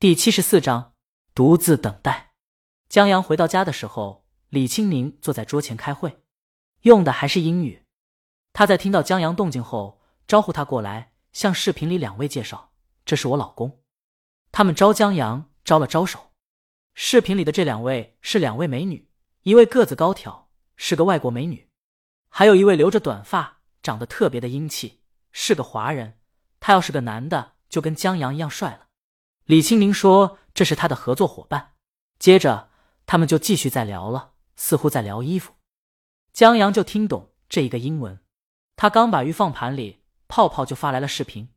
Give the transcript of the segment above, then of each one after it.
第七十四章，独自等待。江阳回到家的时候，李青宁坐在桌前开会，用的还是英语。他在听到江阳动静后，招呼他过来，向视频里两位介绍：“这是我老公。”他们招江阳招了招手。视频里的这两位是两位美女，一位个子高挑，是个外国美女；还有一位留着短发，长得特别的英气，是个华人。他要是个男的，就跟江阳一样帅了。李青宁说：“这是他的合作伙伴。”接着，他们就继续在聊了，似乎在聊衣服。江阳就听懂这一个英文。他刚把鱼放盘里，泡泡就发来了视频。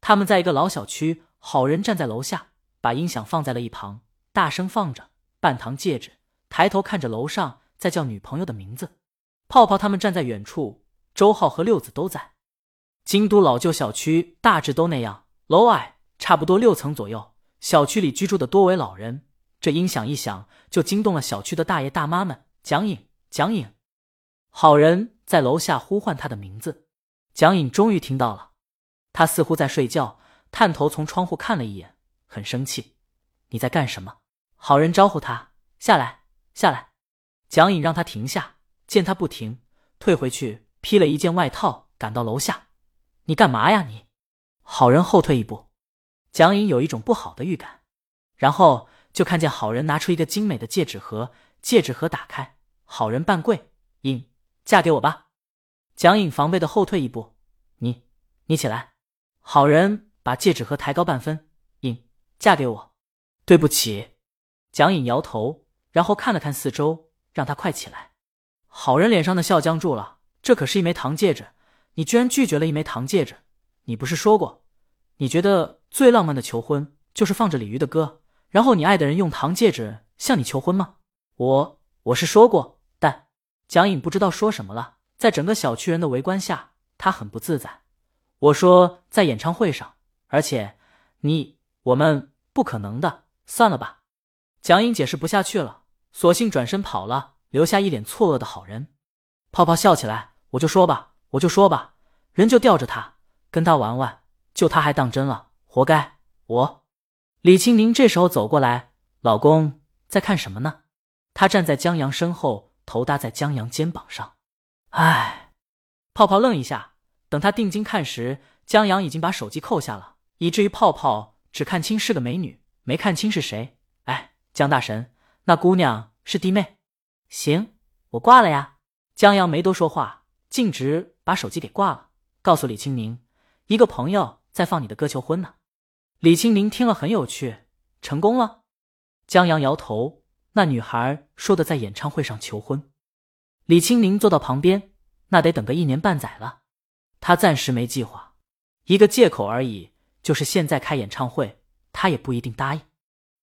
他们在一个老小区，好人站在楼下，把音响放在了一旁，大声放着《半糖戒指》，抬头看着楼上，在叫女朋友的名字。泡泡他们站在远处，周浩和六子都在。京都老旧小区大致都那样，楼矮。差不多六层左右，小区里居住的多为老人。这音响一响，就惊动了小区的大爷大妈们。蒋颖，蒋颖，好人在楼下呼唤他的名字。蒋颖终于听到了，他似乎在睡觉，探头从窗户看了一眼，很生气。你在干什么？好人招呼他下来，下来。蒋颖让他停下，见他不停，退回去披了一件外套，赶到楼下。你干嘛呀你？好人后退一步。蒋颖有一种不好的预感，然后就看见好人拿出一个精美的戒指盒，戒指盒打开，好人半跪，颖，嫁给我吧。蒋颖防备的后退一步，你，你起来。好人把戒指盒抬高半分，颖，嫁给我。对不起。蒋颖摇头，然后看了看四周，让他快起来。好人脸上的笑僵住了，这可是一枚糖戒指，你居然拒绝了一枚糖戒指，你不是说过？你觉得最浪漫的求婚就是放着鲤鱼的歌，然后你爱的人用糖戒指向你求婚吗？我我是说过，但蒋颖不知道说什么了。在整个小区人的围观下，他很不自在。我说在演唱会上，而且你我们不可能的，算了吧。蒋颖解释不下去了，索性转身跑了，留下一脸错愕的好人。泡泡笑起来，我就说吧，我就说吧，人就吊着他，跟他玩玩。就他还当真了，活该！我，李青宁这时候走过来，老公在看什么呢？他站在江阳身后，头搭在江阳肩膀上。唉，泡泡愣一下，等他定睛看时，江阳已经把手机扣下了，以至于泡泡只看清是个美女，没看清是谁。哎，江大神，那姑娘是弟妹。行，我挂了呀。江阳没多说话，径直把手机给挂了，告诉李青宁，一个朋友。在放你的歌求婚呢，李青宁听了很有趣，成功了。江阳摇头，那女孩说的在演唱会上求婚。李青宁坐到旁边，那得等个一年半载了。他暂时没计划，一个借口而已，就是现在开演唱会，他也不一定答应。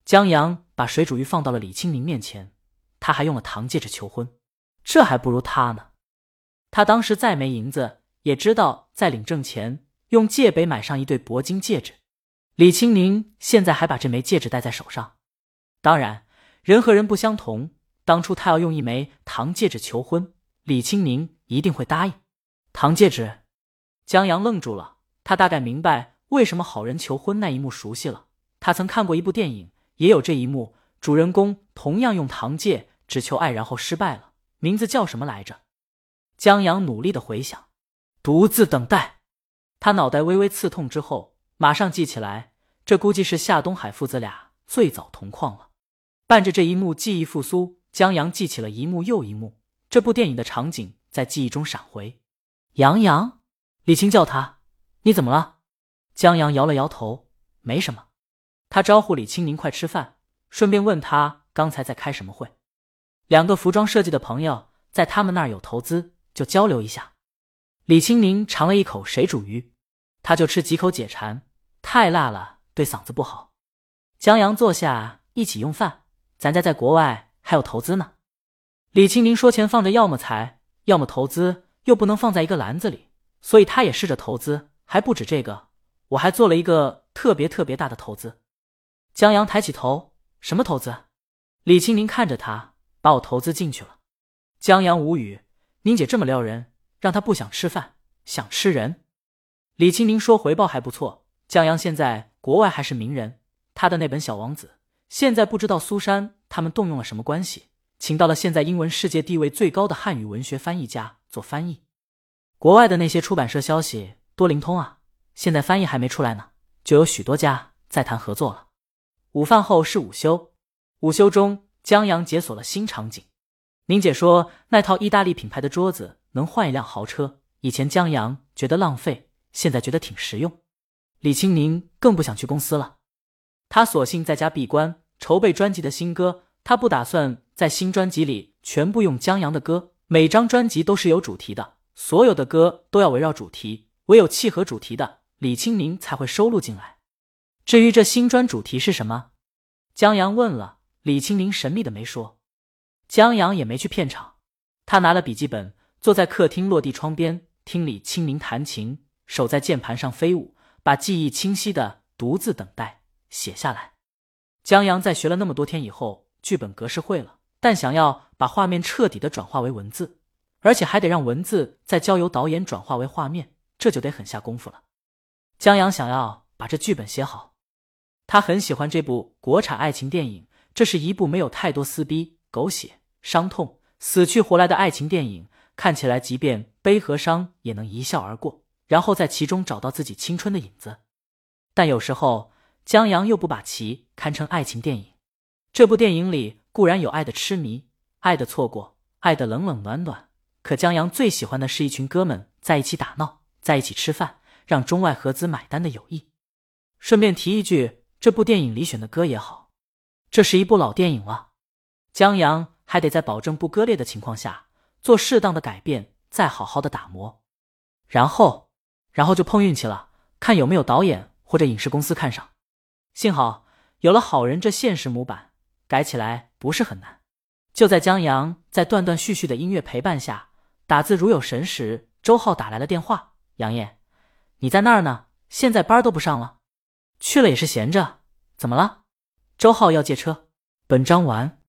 江阳把水煮鱼放到了李青宁面前，他还用了糖戒指求婚，这还不如他呢。他当时再没银子，也知道在领证前。用戒北买上一对铂金戒指，李青宁现在还把这枚戒指戴在手上。当然，人和人不相同。当初他要用一枚糖戒指求婚，李青宁一定会答应。糖戒指，江阳愣住了。他大概明白为什么好人求婚那一幕熟悉了。他曾看过一部电影，也有这一幕。主人公同样用糖戒只求爱，然后失败了。名字叫什么来着？江阳努力的回想，独自等待。他脑袋微微刺痛之后，马上记起来，这估计是夏东海父子俩最早同框了。伴着这一幕记忆复苏，江阳记起了一幕又一幕，这部电影的场景在记忆中闪回。杨洋，李青叫他，你怎么了？江阳摇了摇头，没什么。他招呼李青您快吃饭，顺便问他刚才在开什么会。两个服装设计的朋友在他们那儿有投资，就交流一下。李青宁尝了一口水煮鱼，他就吃几口解馋，太辣了，对嗓子不好。江阳坐下一起用饭，咱家在国外还有投资呢。李青宁说钱放着，要么财，要么投资，又不能放在一个篮子里，所以他也试着投资，还不止这个，我还做了一个特别特别大的投资。江阳抬起头，什么投资？李青宁看着他，把我投资进去了。江阳无语，宁姐这么撩人。让他不想吃饭，想吃人。李青宁说回报还不错，江阳现在国外还是名人，他的那本《小王子》，现在不知道苏珊他们动用了什么关系，请到了现在英文世界地位最高的汉语文学翻译家做翻译。国外的那些出版社消息多灵通啊！现在翻译还没出来呢，就有许多家在谈合作了。午饭后是午休，午休中江阳解锁了新场景。宁姐说那套意大利品牌的桌子能换一辆豪车，以前江阳觉得浪费，现在觉得挺实用。李青宁更不想去公司了，他索性在家闭关筹备专辑的新歌。他不打算在新专辑里全部用江阳的歌，每张专辑都是有主题的，所有的歌都要围绕主题，唯有契合主题的，李青宁才会收录进来。至于这新专主题是什么，江阳问了，李青宁神秘的没说。江阳也没去片场，他拿了笔记本，坐在客厅落地窗边，听李清明弹琴，手在键盘上飞舞，把记忆清晰的独自等待写下来。江阳在学了那么多天以后，剧本格式会了，但想要把画面彻底的转化为文字，而且还得让文字再交由导演转化为画面，这就得很下功夫了。江阳想要把这剧本写好，他很喜欢这部国产爱情电影，这是一部没有太多撕逼。狗血、伤痛、死去活来的爱情电影，看起来即便悲和伤也能一笑而过，然后在其中找到自己青春的影子。但有时候江阳又不把其堪称爱情电影。这部电影里固然有爱的痴迷、爱的错过、爱的冷冷暖暖，可江阳最喜欢的是一群哥们在一起打闹，在一起吃饭，让中外合资买单的友谊。顺便提一句，这部电影里选的歌也好，这是一部老电影了。江阳还得在保证不割裂的情况下做适当的改变，再好好的打磨，然后，然后就碰运气了，看有没有导演或者影视公司看上。幸好有了好人这现实模板，改起来不是很难。就在江阳在断断续续的音乐陪伴下打字如有神时，周浩打来了电话：“杨烨，你在那儿呢？现在班都不上了，去了也是闲着，怎么了？”周浩要借车。本章完。